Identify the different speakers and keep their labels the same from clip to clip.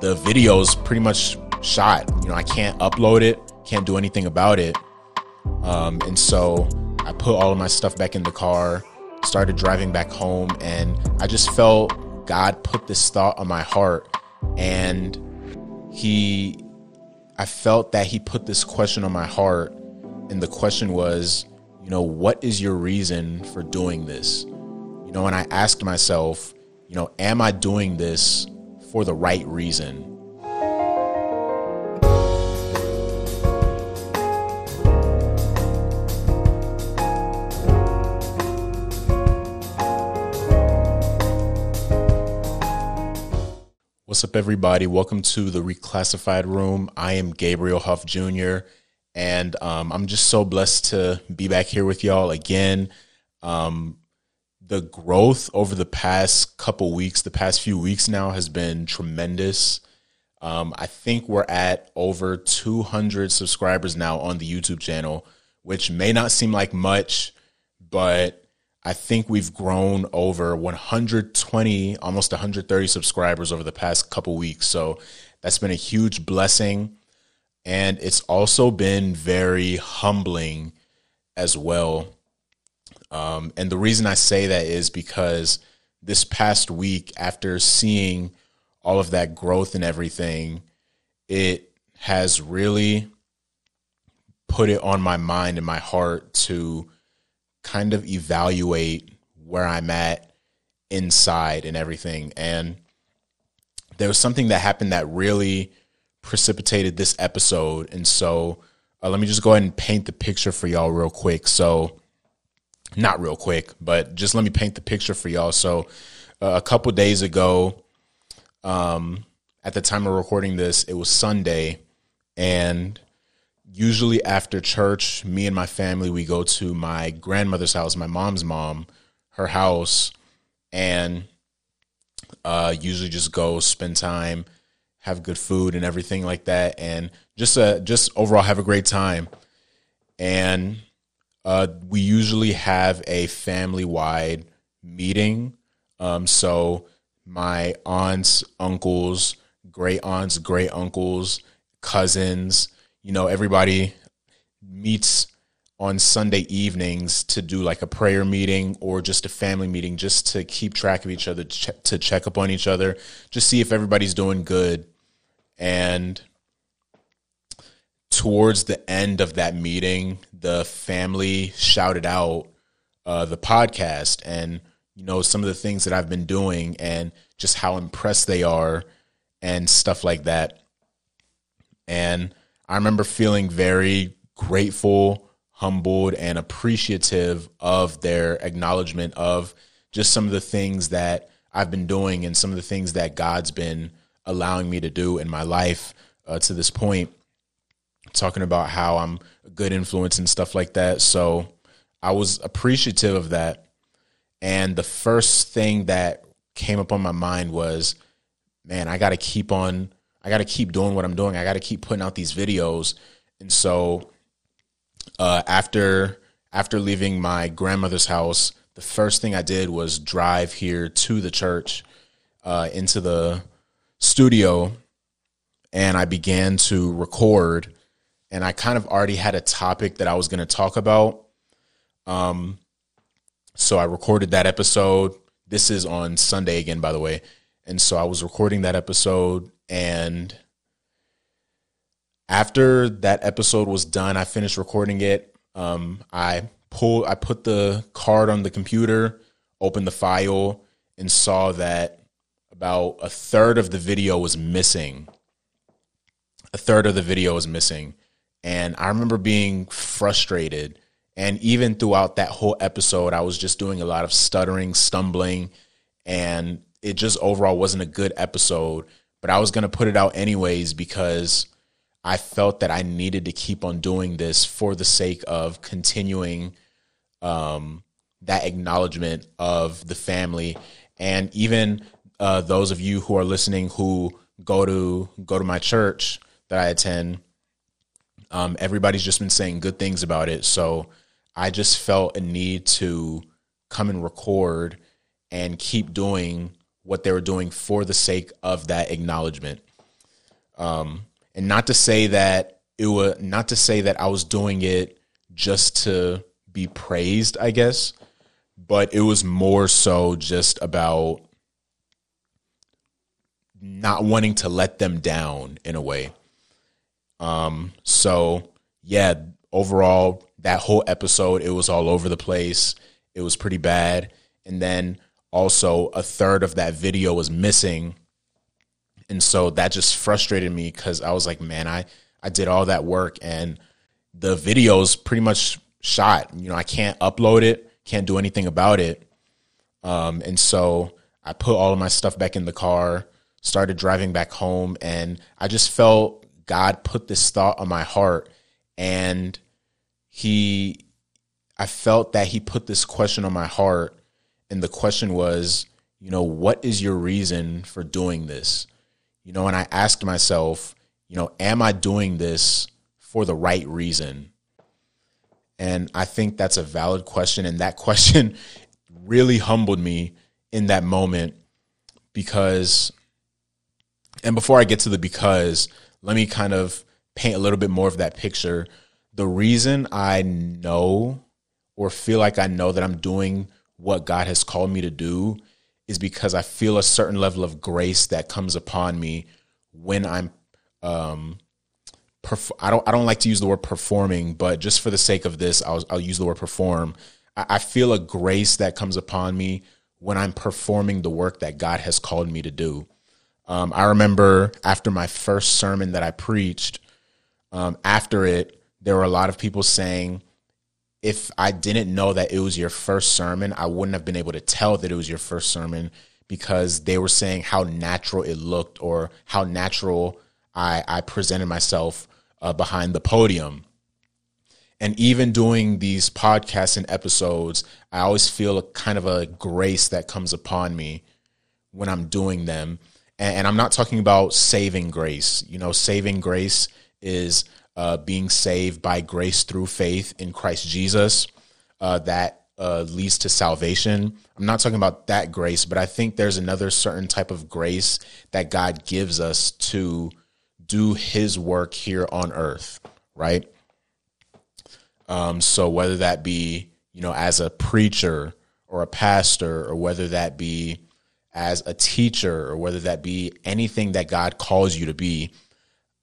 Speaker 1: the video's pretty much shot. You know, I can't upload it, can't do anything about it. Um, and so I put all of my stuff back in the car, started driving back home, and I just felt God put this thought on my heart. And He, I felt that He put this question on my heart. And the question was, you know, what is your reason for doing this? You know, and I asked myself, you know, am I doing this for the right reason? What's up, everybody? Welcome to the Reclassified Room. I am Gabriel Hoff Jr., and um, I'm just so blessed to be back here with y'all again. Um, the growth over the past couple weeks, the past few weeks now, has been tremendous. Um, I think we're at over 200 subscribers now on the YouTube channel, which may not seem like much, but I think we've grown over 120, almost 130 subscribers over the past couple weeks. So that's been a huge blessing. And it's also been very humbling as well. Um, and the reason I say that is because this past week, after seeing all of that growth and everything, it has really put it on my mind and my heart to kind of evaluate where I'm at inside and everything. And there was something that happened that really precipitated this episode. And so uh, let me just go ahead and paint the picture for y'all real quick. So, not real quick, but just let me paint the picture for y'all. So, uh, a couple days ago, um, at the time of recording this, it was Sunday, and usually after church, me and my family we go to my grandmother's house, my mom's mom, her house, and uh, usually just go spend time, have good food and everything like that, and just uh, just overall have a great time. And uh, we usually have a family wide meeting. Um, so my aunts, uncles, great aunts, great uncles, cousins you know, everybody meets on Sunday evenings to do like a prayer meeting or just a family meeting just to keep track of each other, to check up on each other, just see if everybody's doing good. And towards the end of that meeting, the family shouted out uh, the podcast and, you know, some of the things that I've been doing and just how impressed they are and stuff like that. And I remember feeling very grateful, humbled, and appreciative of their acknowledgement of just some of the things that I've been doing and some of the things that God's been allowing me to do in my life uh, to this point. Talking about how I'm a good influence and stuff like that. So I was appreciative of that. And the first thing that came up on my mind was, man, I got to keep on I got to keep doing what I'm doing. I got to keep putting out these videos. And so uh, after after leaving my grandmother's house, the first thing I did was drive here to the church, uh, into the studio, and I began to record. And I kind of already had a topic that I was going to talk about. Um, so I recorded that episode. This is on Sunday again, by the way. And so I was recording that episode and after that episode was done, I finished recording it. Um, I pulled, I put the card on the computer, opened the file, and saw that about a third of the video was missing. A third of the video was missing. And I remember being frustrated. And even throughout that whole episode, I was just doing a lot of stuttering, stumbling, and it just overall wasn't a good episode but I was going to put it out anyways because I felt that I needed to keep on doing this for the sake of continuing um, that acknowledgement of the family and even uh, those of you who are listening who go to go to my church that I attend. Um, everybody's just been saying good things about it, so I just felt a need to come and record and keep doing what they were doing for the sake of that acknowledgement. Um, and not to say that it was not to say that I was doing it just to be praised, I guess, but it was more so just about not wanting to let them down in a way. Um, so yeah, overall, that whole episode, it was all over the place. It was pretty bad. And then also a third of that video was missing. And so that just frustrated me because I was like, man, I, I did all that work and the video's pretty much shot. You know, I can't upload it, can't do anything about it. Um, and so I put all of my stuff back in the car, started driving back home, and I just felt God put this thought on my heart. And He, I felt that He put this question on my heart. And the question was, you know, what is your reason for doing this? You know, and I asked myself, you know, am I doing this for the right reason? And I think that's a valid question. And that question really humbled me in that moment because, and before I get to the because, let me kind of paint a little bit more of that picture. The reason I know or feel like I know that I'm doing what God has called me to do is because I feel a certain level of grace that comes upon me when I'm um, perf- I don't I don't like to use the word performing, but just for the sake of this, I'll I'll use the word perform. I, I feel a grace that comes upon me when I'm performing the work that God has called me to do. Um, I remember after my first sermon that I preached, um, after it, there were a lot of people saying, if I didn't know that it was your first sermon, I wouldn't have been able to tell that it was your first sermon because they were saying how natural it looked or how natural I, I presented myself uh, behind the podium. And even doing these podcasts and episodes, I always feel a kind of a grace that comes upon me when I'm doing them. And, and I'm not talking about saving grace. You know, saving grace is uh, being saved by grace through faith in Christ Jesus. Uh, that uh, leads to salvation. I'm not talking about that grace, but I think there's another certain type of grace that God gives us to do his work here on earth, right? Um, so whether that be, you know, as a preacher or a pastor, or whether that be as a teacher, or whether that be anything that God calls you to be,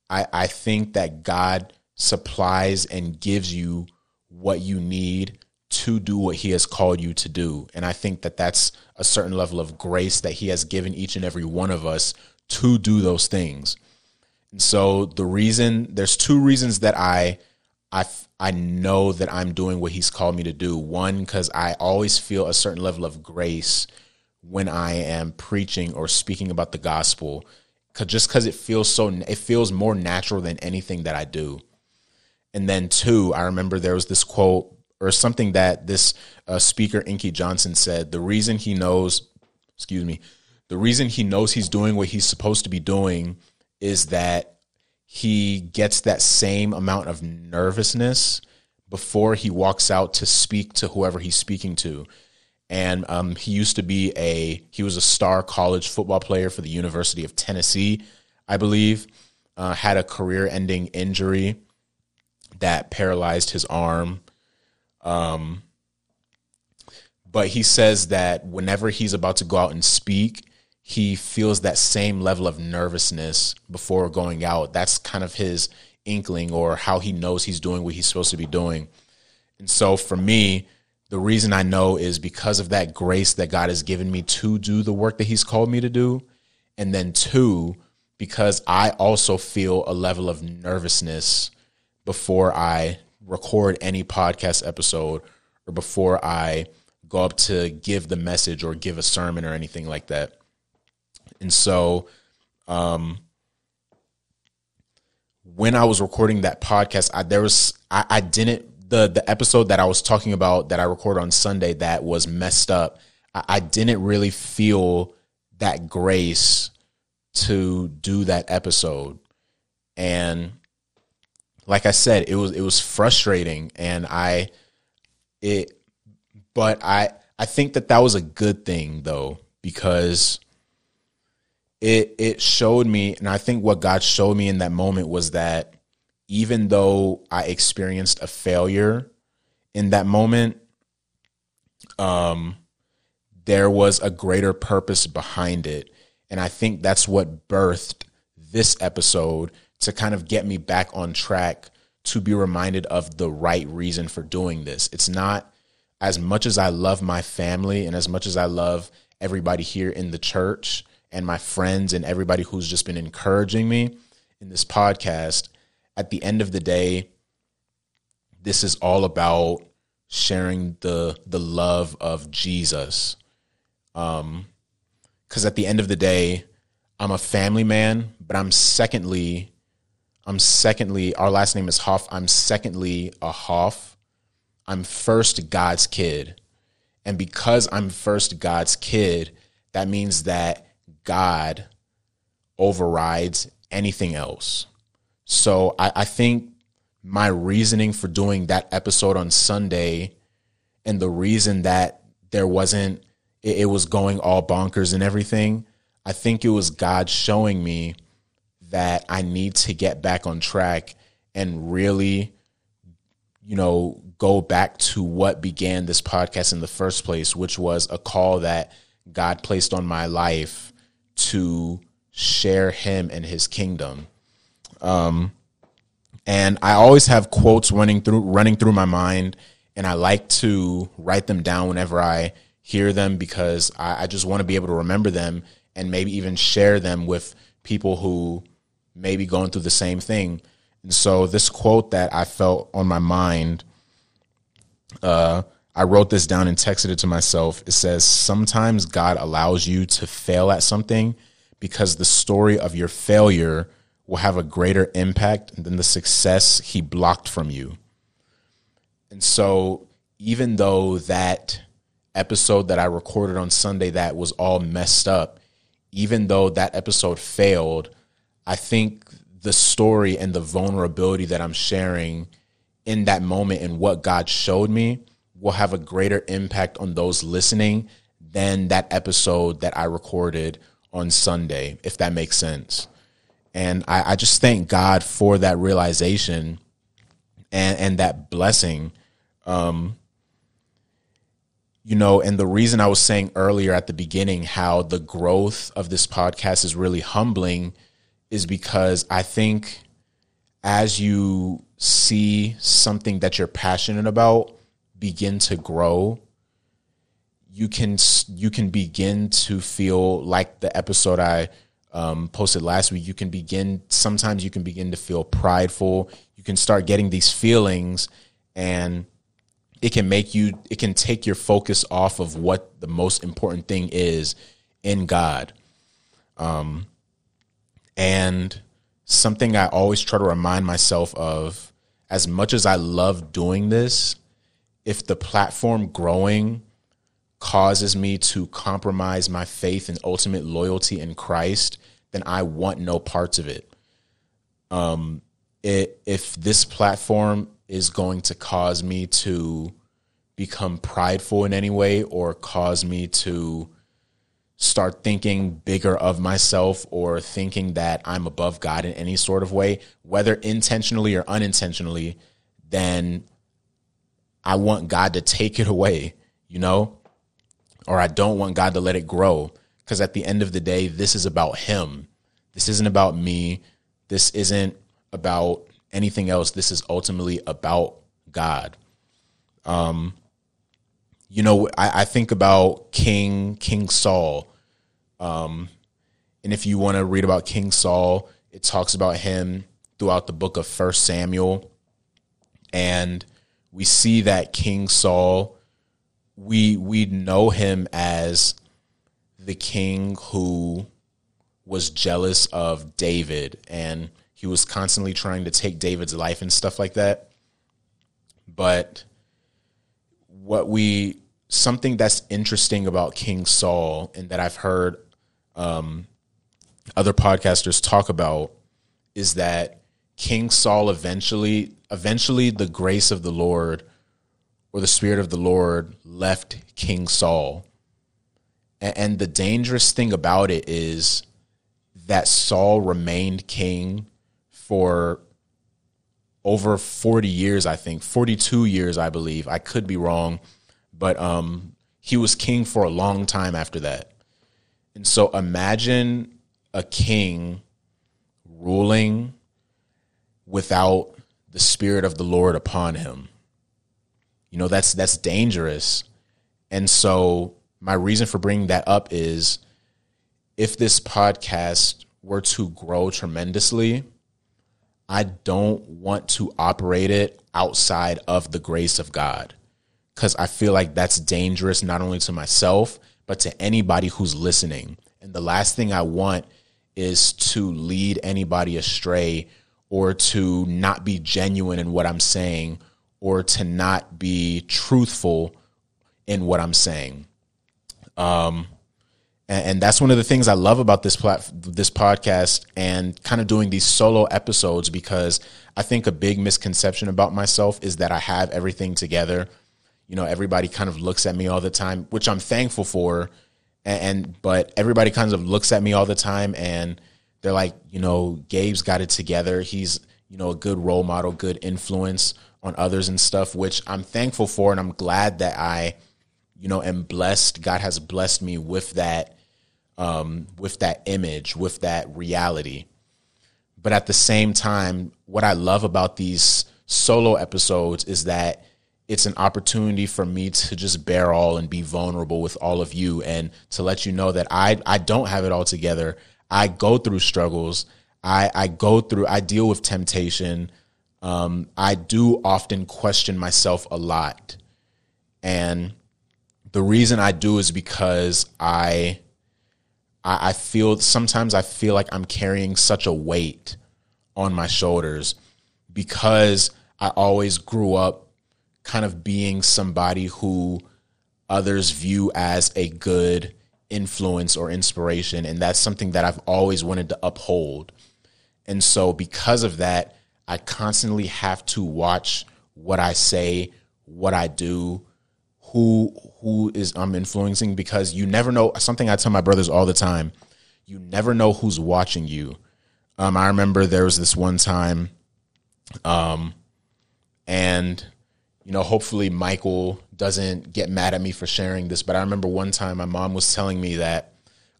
Speaker 1: I, I think that God supplies and gives you what you need to do what he has called you to do. And I think that that's a certain level of grace that he has given each and every one of us to do those things. And so the reason there's two reasons that I I I know that I'm doing what he's called me to do. One cuz I always feel a certain level of grace when I am preaching or speaking about the gospel cuz just cuz it feels so it feels more natural than anything that I do. And then two, I remember there was this quote or something that this uh, speaker Inky Johnson said, the reason he knows, excuse me, the reason he knows he's doing what he's supposed to be doing is that he gets that same amount of nervousness before he walks out to speak to whoever he's speaking to. And um, he used to be a he was a star college football player for the University of Tennessee, I believe. Uh, had a career-ending injury that paralyzed his arm. Um, but he says that whenever he's about to go out and speak, he feels that same level of nervousness before going out. That's kind of his inkling or how he knows he's doing what he's supposed to be doing. And so for me, the reason I know is because of that grace that God has given me to do the work that he's called me to do. And then two, because I also feel a level of nervousness before I record any podcast episode or before I go up to give the message or give a sermon or anything like that. And so, um, when I was recording that podcast, I, there was I, I didn't the the episode that I was talking about that I recorded on Sunday that was messed up. I, I didn't really feel that grace to do that episode, and like I said, it was it was frustrating, and I it, but I I think that that was a good thing though because it it showed me, and I think what God showed me in that moment was that even though I experienced a failure in that moment, um, there was a greater purpose behind it. And I think that's what birthed this episode to kind of get me back on track to be reminded of the right reason for doing this. It's not as much as I love my family and as much as I love everybody here in the church and my friends and everybody who's just been encouraging me in this podcast, at the end of the day, this is all about sharing the the love of Jesus. Um cuz at the end of the day, I'm a family man, but I'm secondly I'm secondly our last name is Hoff. I'm secondly a Hoff. I'm first God's kid. And because I'm first God's kid, that means that God overrides anything else. So I, I think my reasoning for doing that episode on Sunday and the reason that there wasn't, it, it was going all bonkers and everything, I think it was God showing me that I need to get back on track and really, you know, go back to what began this podcast in the first place, which was a call that God placed on my life to share Him and His kingdom. Um, and I always have quotes running through running through my mind, and I like to write them down whenever I hear them because I, I just want to be able to remember them and maybe even share them with people who may be going through the same thing. And so this quote that I felt on my mind, uh, I wrote this down and texted it to myself. It says, Sometimes God allows you to fail at something because the story of your failure will have a greater impact than the success he blocked from you. And so, even though that episode that I recorded on Sunday that was all messed up, even though that episode failed, I think the story and the vulnerability that I'm sharing in that moment and what God showed me will have a greater impact on those listening than that episode that I recorded on Sunday, if that makes sense. And I, I just thank God for that realization and, and that blessing. Um, you know, and the reason I was saying earlier at the beginning how the growth of this podcast is really humbling is because I think as you see something that you're passionate about begin to grow, you can you can begin to feel like the episode I um, posted last week. You can begin sometimes you can begin to feel prideful. You can start getting these feelings, and it can make you it can take your focus off of what the most important thing is in God. Um, and something I always try to remind myself of as much as I love doing this, if the platform growing causes me to compromise my faith and ultimate loyalty in Christ, then I want no parts of it. Um, it, if this platform is going to cause me to become prideful in any way or cause me to start thinking bigger of myself or thinking that I'm above God in any sort of way, whether intentionally or unintentionally, then I want God to take it away, you know? Or I don't want God to let it grow. Because at the end of the day, this is about Him. This isn't about me. This isn't about anything else. This is ultimately about God. Um, you know, I, I think about King King Saul. Um, and if you want to read about King Saul, it talks about him throughout the book of First Samuel, and we see that King Saul, we we know him as the king who was jealous of David, and he was constantly trying to take David's life and stuff like that. But what we something that's interesting about King Saul and that I've heard um, other podcasters talk about is that King Saul eventually eventually the grace of the Lord or the spirit of the Lord left King Saul. And, the dangerous thing about it is that Saul remained king for over 40 years, I think, 42 years, I believe. I could be wrong, but um, he was king for a long time after that. And so imagine a king ruling without the spirit of the Lord upon him. You know, that's that's dangerous. And so my reason for bringing that up is if this podcast were to grow tremendously, I don't want to operate it outside of the grace of God because I feel like that's dangerous not only to myself, but to anybody who's listening. And the last thing I want is to lead anybody astray or to not be genuine in what I'm saying or to not be truthful in what I'm saying. Um, and, and that's one of the things I love about this plat- this podcast and kind of doing these solo episodes because I think a big misconception about myself is that I have everything together. You know, everybody kind of looks at me all the time, which I'm thankful for. And, and but everybody kind of looks at me all the time and they're like, you know, Gabe's got it together. He's, you know, a good role model, good influence on others and stuff, which I'm thankful for. And I'm glad that I, you know, am blessed. God has blessed me with that um, with that image, with that reality. But at the same time, what I love about these solo episodes is that it's an opportunity for me to just bear all and be vulnerable with all of you and to let you know that I, I don't have it all together. I go through struggles. I, I go through, I deal with temptation. Um, I do often question myself a lot. And the reason I do is because I I, I feel sometimes I feel like I'm carrying such a weight on my shoulders because I always grew up kind of being somebody who others view as a good influence or inspiration. And that's something that I've always wanted to uphold. And so, because of that, I constantly have to watch what I say, what I do, who who is I'm influencing because you never know something I tell my brothers all the time. You never know who's watching you. Um, I remember there was this one time, um, and you know, hopefully Michael doesn't get mad at me for sharing this, but I remember one time my mom was telling me that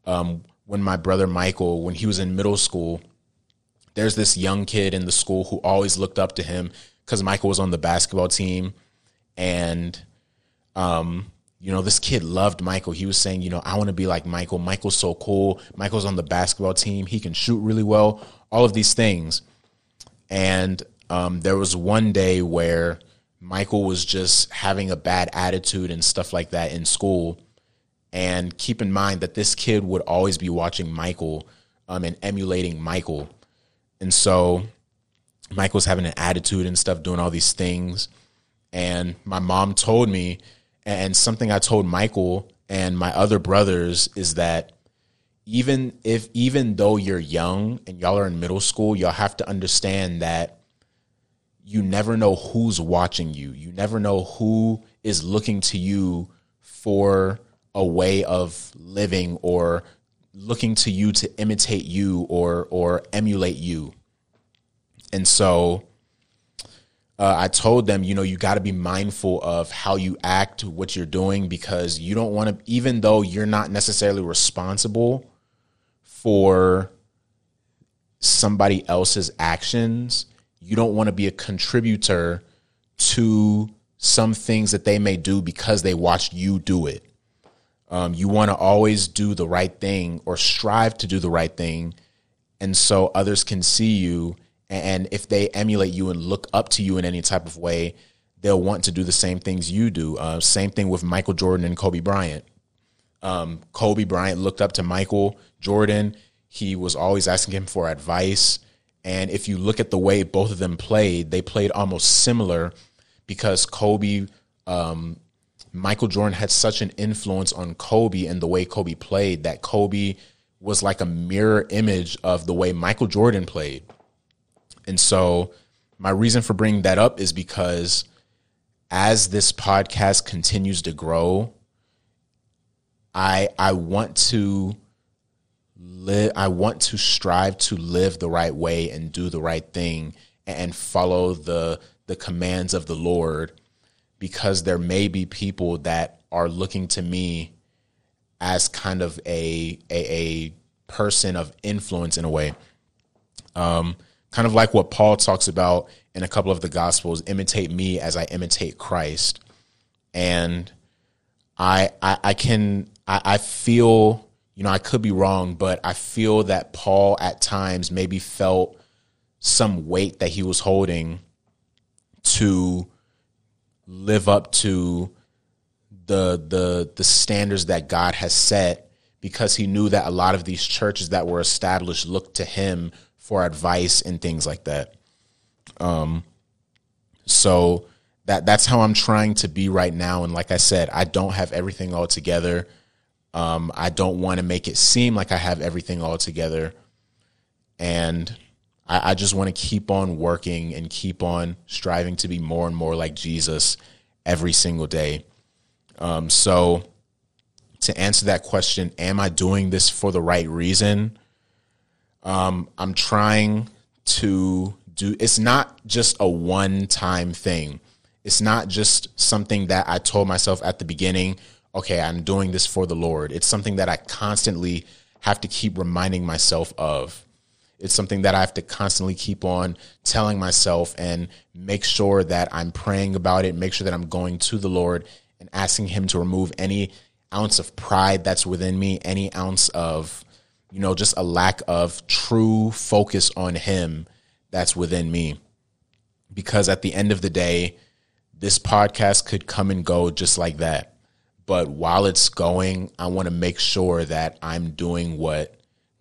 Speaker 1: um, when my brother Michael, when he was in middle school, there's this young kid in the school who always looked up to him because Michael was on the basketball team, and um, you know, this kid loved Michael. He was saying, you know, I want to be like Michael. Michael's so cool. Michael's on the basketball team. He can shoot really well. All of these things. And um, there was one day where Michael was just having a bad attitude and stuff like that in school. And keep in mind that this kid would always be watching Michael um, and emulating Michael. And so Michael's having an attitude and stuff, doing all these things. And my mom told me and something I told Michael and my other brothers is that even if even though you're young and y'all are in middle school, y'all have to understand that you never know who's watching you. You never know who is looking to you for a way of living or looking to you to imitate you or or emulate you. And so uh, I told them, you know, you got to be mindful of how you act, what you're doing, because you don't want to, even though you're not necessarily responsible for somebody else's actions, you don't want to be a contributor to some things that they may do because they watched you do it. Um, you want to always do the right thing or strive to do the right thing. And so others can see you and if they emulate you and look up to you in any type of way, they'll want to do the same things you do. Uh, same thing with Michael Jordan and Kobe Bryant. Um, Kobe Bryant looked up to Michael Jordan. He was always asking him for advice. And if you look at the way both of them played, they played almost similar because Kobe, um, Michael Jordan had such an influence on Kobe and the way Kobe played that Kobe was like a mirror image of the way Michael Jordan played. And so my reason for bringing that up is because as this podcast continues to grow, I I want to live I want to strive to live the right way and do the right thing and follow the the commands of the Lord because there may be people that are looking to me as kind of a a, a person of influence in a way. Um, kind of like what Paul talks about in a couple of the gospels, imitate me as I imitate Christ. And I I, I can I, I feel, you know, I could be wrong, but I feel that Paul at times maybe felt some weight that he was holding to live up to the the the standards that God has set because he knew that a lot of these churches that were established looked to him for advice and things like that. Um so that that's how I'm trying to be right now and like I said, I don't have everything all together. Um I don't want to make it seem like I have everything all together. And I, I just want to keep on working and keep on striving to be more and more like Jesus every single day. Um, so, to answer that question, am I doing this for the right reason? Um, I'm trying to do. It's not just a one-time thing. It's not just something that I told myself at the beginning. Okay, I'm doing this for the Lord. It's something that I constantly have to keep reminding myself of. It's something that I have to constantly keep on telling myself and make sure that I'm praying about it, make sure that I'm going to the Lord and asking Him to remove any ounce of pride that's within me, any ounce of, you know, just a lack of true focus on Him that's within me. Because at the end of the day, this podcast could come and go just like that. But while it's going, I want to make sure that I'm doing what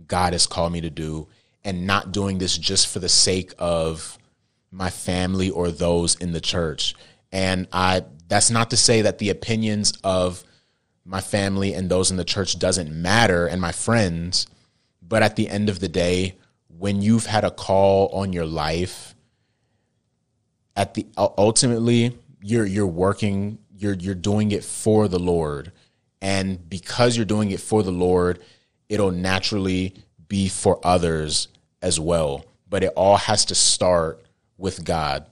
Speaker 1: God has called me to do and not doing this just for the sake of my family or those in the church. And I that's not to say that the opinions of my family and those in the church doesn't matter and my friends, but at the end of the day, when you've had a call on your life, at the ultimately you're you're working, you're you're doing it for the Lord. And because you're doing it for the Lord, it'll naturally be for others as well. But it all has to start with God.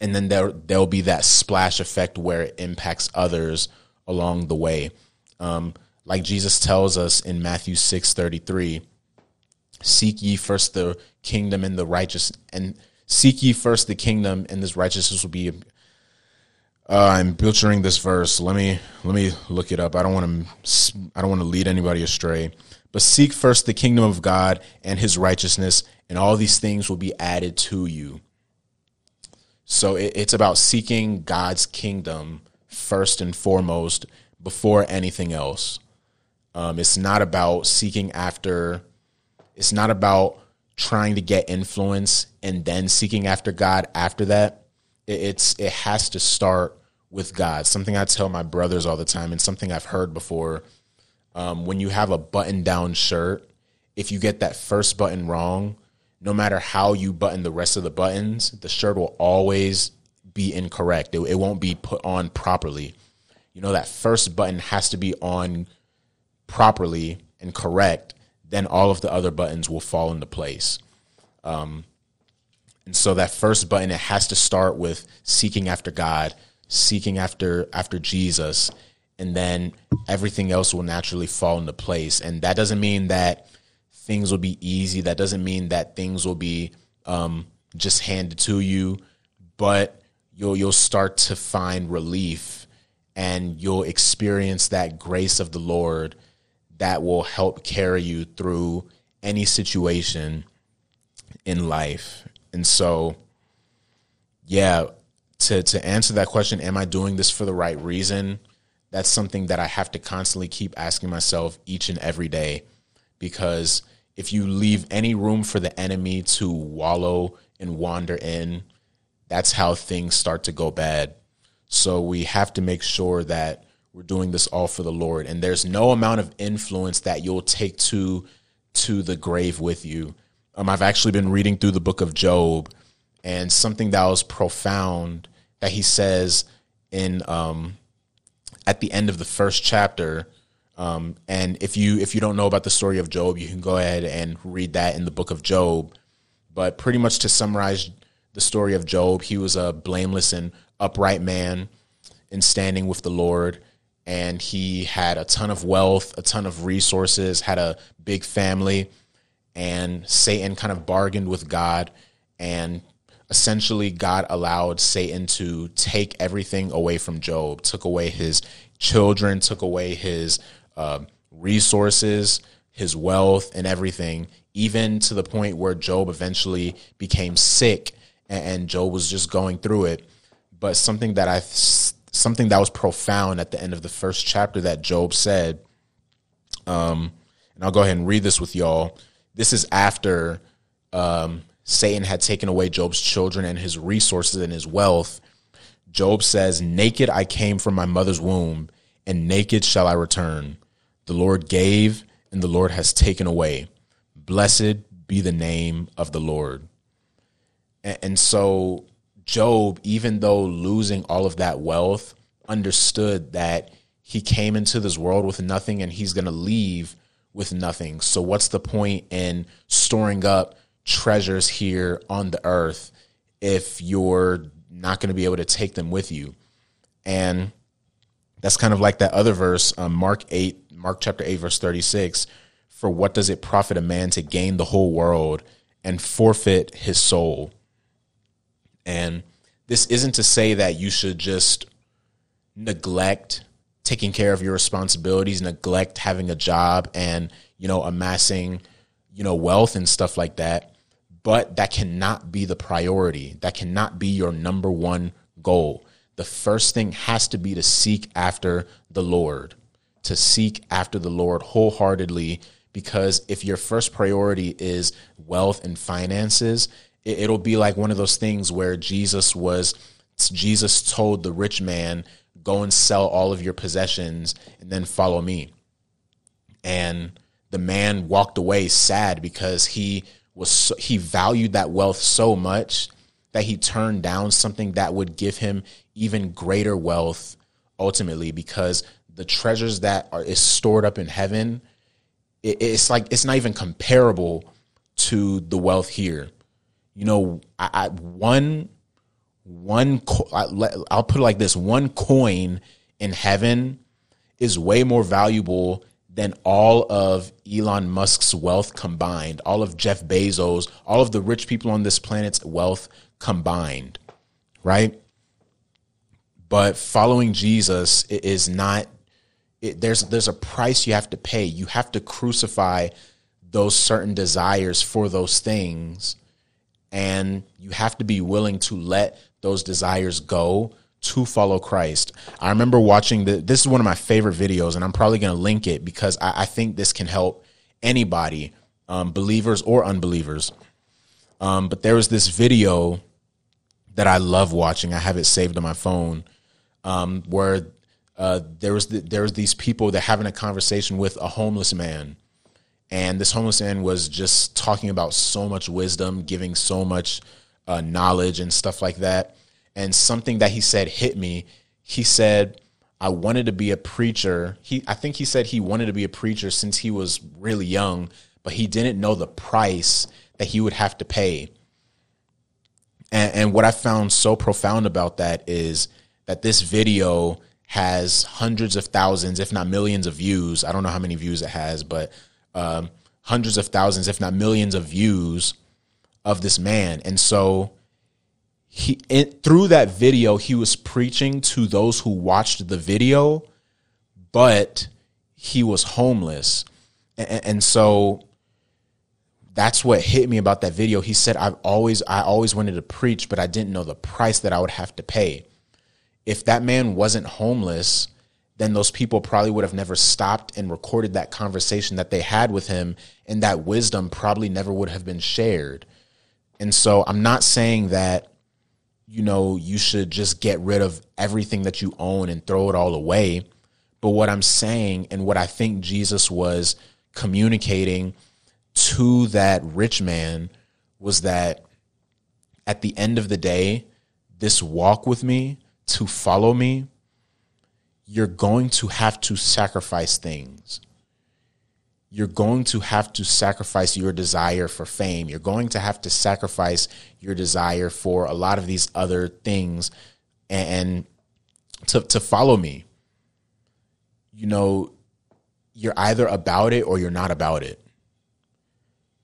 Speaker 1: And then there there'll be that splash effect where it impacts others along the way. Um, like Jesus tells us in Matthew six thirty three, seek ye first the kingdom and the righteous and seek ye first the kingdom and this righteousness will be uh, I'm butchering this verse. Let me let me look it up. I don't want to I don't want to lead anybody astray. But seek first the kingdom of God and his righteousness, and all these things will be added to you. So it, it's about seeking God's kingdom first and foremost before anything else. Um, it's not about seeking after, it's not about trying to get influence and then seeking after God after that. It, it's, it has to start with God. Something I tell my brothers all the time and something I've heard before um, when you have a button down shirt, if you get that first button wrong, no matter how you button the rest of the buttons, the shirt will always be incorrect. It, it won't be put on properly. You know, that first button has to be on properly and correct, then all of the other buttons will fall into place. Um, and so that first button, it has to start with seeking after God, seeking after after Jesus, and then everything else will naturally fall into place. And that doesn't mean that things will be easy. That doesn't mean that things will be um, just handed to you, but you'll you'll start to find relief, and you'll experience that grace of the Lord that will help carry you through any situation in life. And so, yeah, to to answer that question, am I doing this for the right reason? that's something that I have to constantly keep asking myself each and every day. Because if you leave any room for the enemy to wallow and wander in, that's how things start to go bad. So we have to make sure that we're doing this all for the Lord. And there's no amount of influence that you'll take to to the grave with you. Um, I've actually been reading through the book of Job, and something that was profound that he says in um, at the end of the first chapter, Um, and if you if you don't know about the story of Job, you can go ahead and read that in the book of Job. But pretty much to summarize the story of Job, he was a blameless and upright man in standing with the Lord. And he had a ton of wealth, a ton of resources, had a big family. And Satan kind of bargained with God. And essentially, God allowed Satan to take everything away from Job, took away his children, took away his uh, resources, his wealth, and everything, even to the point where Job eventually became sick and, and Job was just going through it. But something that I something that was profound at the end of the first chapter that Job said, um, and I'll go ahead and read this with y'all. This is after um, Satan had taken away Job's children and his resources and his wealth. Job says, Naked I came from my mother's womb, and naked shall I return. The Lord gave, and the Lord has taken away. Blessed be the name of the Lord. And, so, Job, even though losing all of that wealth, understood that he came into this world with nothing and he's going to leave with nothing. So, what's the point in storing up treasures here on the earth if you're not going to be able to take them with you? And that's kind of like that other verse, um, Mark 8, Mark chapter 8, verse 36 For what does it profit a man to gain the whole world and forfeit his soul? And this isn't to say that you should just neglect taking care of your responsibilities, neglect having a job and, you know, amassing, you know, wealth and stuff like that. But that cannot be the priority. That cannot be your number one goal. The first thing has to be to seek after the Lord to seek after the Lord wholeheartedly because if your first priority is wealth and finances, it, will be like one of those things where Jesus was Jesus told the rich man, "Go and sell all of your possessions and then follow me." And the man walked away sad because he was he valued that wealth so much that he turned down something that would give him even greater wealth ultimately because the treasures that are is stored up in heaven, it, it's like it's not even comparable to the wealth here. You know, I, I one one I, I'll put it like this: one coin in heaven is way more valuable than all of Elon Musk's wealth combined, all of Jeff Bezos, all of the rich people on this planet's wealth combined, right? But following Jesus is not it, there's there's a price you have to pay. You have to crucify those certain desires for those things, and you have to be willing to let those desires go to follow Christ. I remember watching the. This is one of my favorite videos, and I'm probably going to link it because I, I, think this can help anybody, um, believers or unbelievers. Um, but there was this video that I love watching. I have it saved on my phone, um, where uh, there was the, there was these people that having a conversation with a homeless man, and this homeless man was just talking about so much wisdom, giving so much uh, knowledge and stuff like that. And something that he said hit me. He said, "I wanted to be a preacher." He, I think he said he wanted to be a preacher since he was really young, but he didn't know the price that he would have to pay. And, and what I found so profound about that is that this video has hundreds of thousands, if not millions of views. I don't know how many views it has, but um, hundreds of thousands, if not millions of views of this man. And so he it, through that video, he was preaching to those who watched the video, but he was homeless. And, and so that's what hit me about that video. He said, I've always, I always wanted to preach, but I didn't know the price that I would have to pay if that man wasn't homeless, then those people probably would have never stopped and recorded that conversation that they had with him, and that wisdom probably never would have been shared. And so I'm not saying that, you know, you should just get rid of everything that you own and throw it all away. But what I'm saying and what I think Jesus was communicating to that rich man was that at the end of the day, this walk with me to follow me, you're going to have to sacrifice things. You're going to have to sacrifice your desire for fame. You're going to have to sacrifice your desire for a lot of these other things and to, to follow me. You know, you're either about it or you're not about it.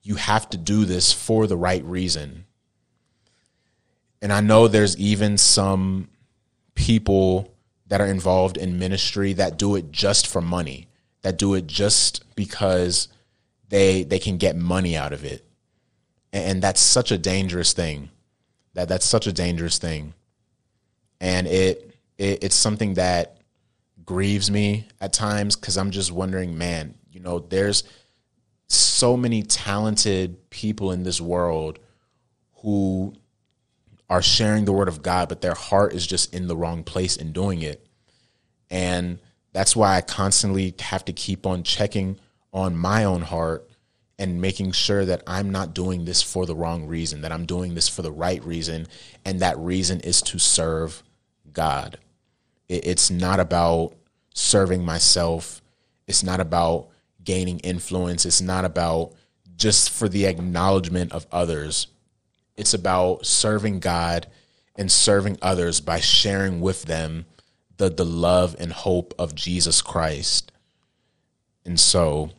Speaker 1: You have to do this for the right reason. And I know there's even some people that are involved in ministry that do it just for money, that do it just because they they can get money out of it. And that's such a dangerous thing. That that's such a dangerous thing. And it, it it's something that grieves me at times cuz I'm just wondering, man, you know, there's so many talented people in this world who are sharing the word of God, but their heart is just in the wrong place in doing it. And that's why I constantly have to keep on checking on my own heart and making sure that I'm not doing this for the wrong reason, that I'm doing this for the right reason. And that reason is to serve God. It's not about serving myself, it's not about gaining influence, it's not about just for the acknowledgement of others it's about serving God and serving others by sharing with them the the love and hope of Jesus Christ. And so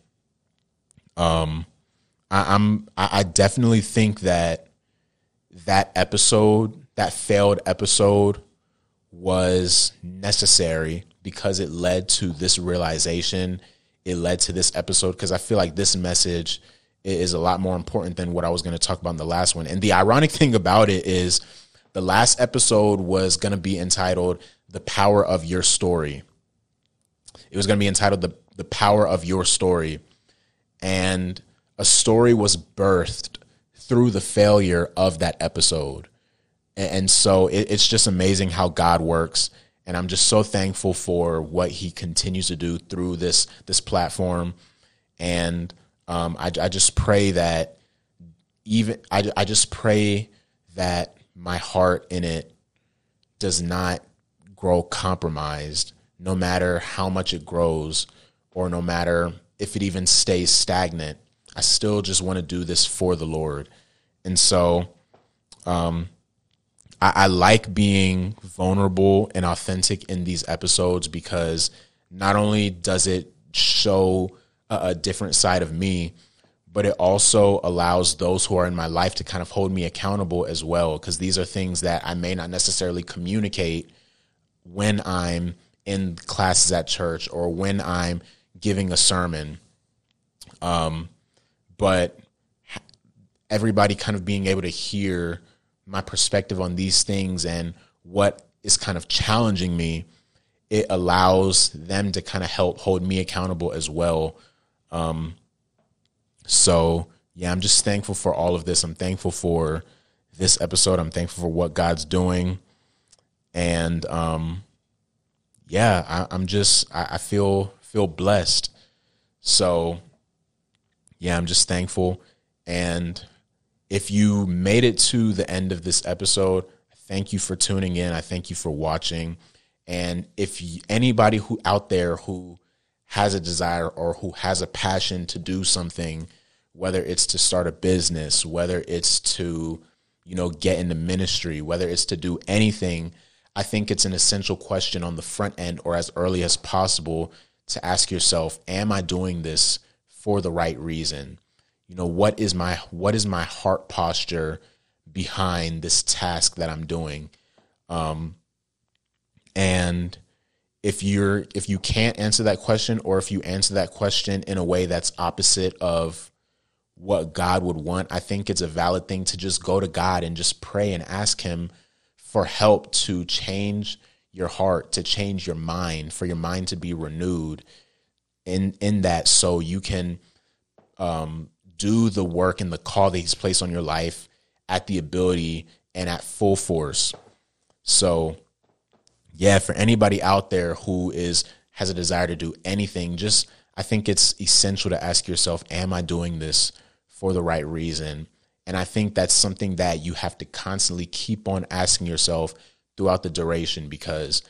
Speaker 1: um I, I'm I definitely think that that episode, that failed episode was necessary because it led to this realization. It led to this episode because I feel like this message is a lot more important than what I was going to talk about in the last one. And the ironic thing about it is the last episode was going to be entitled The Power of Your Story. It was going to be entitled The, the Power of Your Story. And a story was birthed through the failure of that episode. And so it's just amazing how God works. And I'm just so thankful for what he continues to do through this this platform. And um, I, I just pray that even I, I just pray that my heart in it does not grow compromised no matter how much it grows or no matter if it even stays stagnant. I still just want to do this for the lord. And so um, I, I like being vulnerable and authentic in these episodes because not only does it show a, a different side of me but it also allows those who are in my life to kind of hold me accountable as well because these are things that I may not necessarily communicate when I'm in classes at church or when I'm giving a sermon. Um, but everybody kind of being able to hear my perspective on these things and what is kind of challenging me, it allows them to kind of help hold me accountable as well um, so yeah, I'm just thankful for all of this. I'm thankful for this episode. I'm thankful for what God's doing, and um, yeah, I, am just I, I feel feel blessed. So yeah, I'm just thankful. And if you made it to the end of this episode, thank you for tuning in. I thank you for watching. And if you, anybody who out there who has a desire or who has a passion to do something, whether it's to start a business, whether it's to, you know, get into ministry, whether it's to do anything, I think it's an essential question on the front end or as early as possible to ask yourself, am I doing this for the right reason? You know, what is my what is my heart posture behind this task that I'm doing? Um and if you're if you can't answer that question or if you answer that question in a way that's opposite of what God would want, I think it's a valid thing to just go to God and just pray and ask him for help to change your heart, to change your mind, for your mind to be renewed in in that so you can um, do the work and the call that he's placed on your life at the ability and at full force. So yeah, for anybody out there who is has a desire to do anything, just I think it's essential to ask yourself, am I doing this for the right reason? And I think that's something that you have to constantly keep on asking yourself throughout the duration because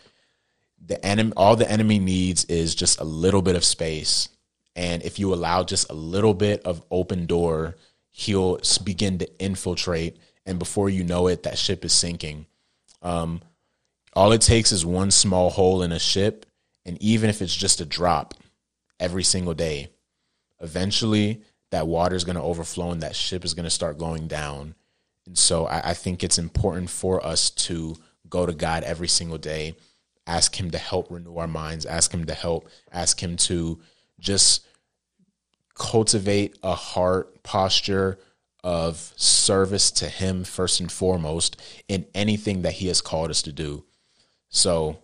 Speaker 1: the enemy, all the enemy needs is just a little bit of space. And if you allow just a little bit of open door, he'll begin to infiltrate. And before you know it, that ship is sinking. Um, all it takes is one small hole in a ship. And even if it's just a drop every single day, eventually that water is going to overflow and that ship is going to start going down. And so I, I think it's important for us to go to God every single day ask him to help renew our minds ask him to help ask him to just cultivate a heart posture of service to him first and foremost in anything that he has called us to do so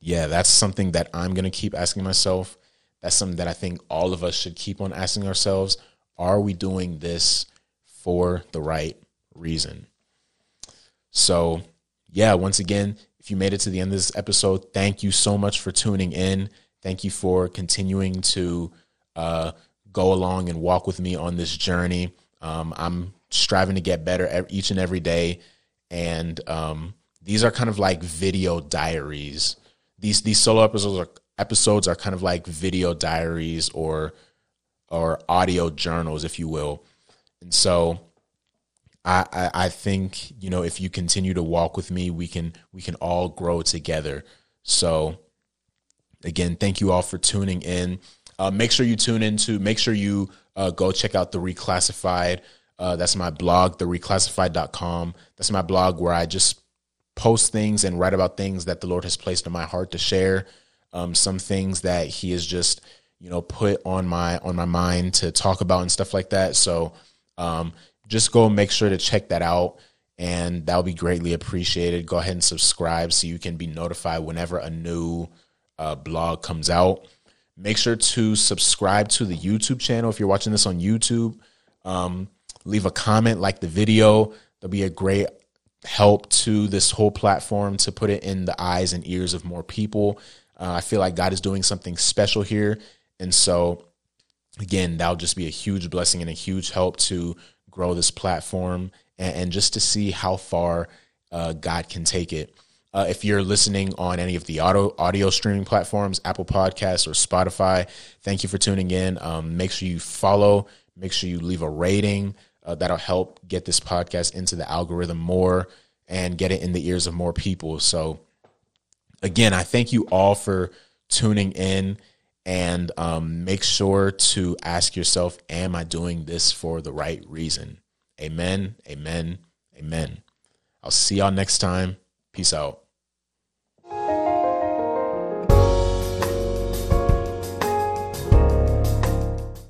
Speaker 1: yeah that's something that i'm going to keep asking myself that's something that i think all of us should keep on asking ourselves are we doing this for the right reason so yeah once again if you made it to the end of this episode, thank you so much for tuning in. Thank you for continuing to uh, go along and walk with me on this journey. Um, I'm striving to get better each and every day, and um, these are kind of like video diaries. These these solo episodes are episodes are kind of like video diaries or or audio journals, if you will. And so I, I, I think you know if you continue to walk with me, we can we can all grow together. So again, thank you all for tuning in. Uh, make sure you tune into. Make sure you uh, go check out the Reclassified. Uh, that's my blog, thereclassified.com. That's my blog where I just post things and write about things that the Lord has placed in my heart to share. Um, some things that He has just you know put on my on my mind to talk about and stuff like that. So um, just go make sure to check that out and that'll be greatly appreciated. Go ahead and subscribe so you can be notified whenever a new uh, blog comes out. Make sure to subscribe to the YouTube channel if you're watching this on YouTube. Um, leave a comment, like the video. There'll be a great help to this whole platform to put it in the eyes and ears of more people. Uh, I feel like God is doing something special here. And so, again, that'll just be a huge blessing and a huge help to grow this platform and, and just to see how far uh, God can take it. Uh, if you're listening on any of the auto audio streaming platforms, Apple Podcasts or Spotify, thank you for tuning in. Um, make sure you follow. Make sure you leave a rating. Uh, that'll help get this podcast into the algorithm more and get it in the ears of more people. So, again, I thank you all for tuning in and um, make sure to ask yourself, Am I doing this for the right reason? Amen, amen, amen. I'll see y'all next time. Peace out.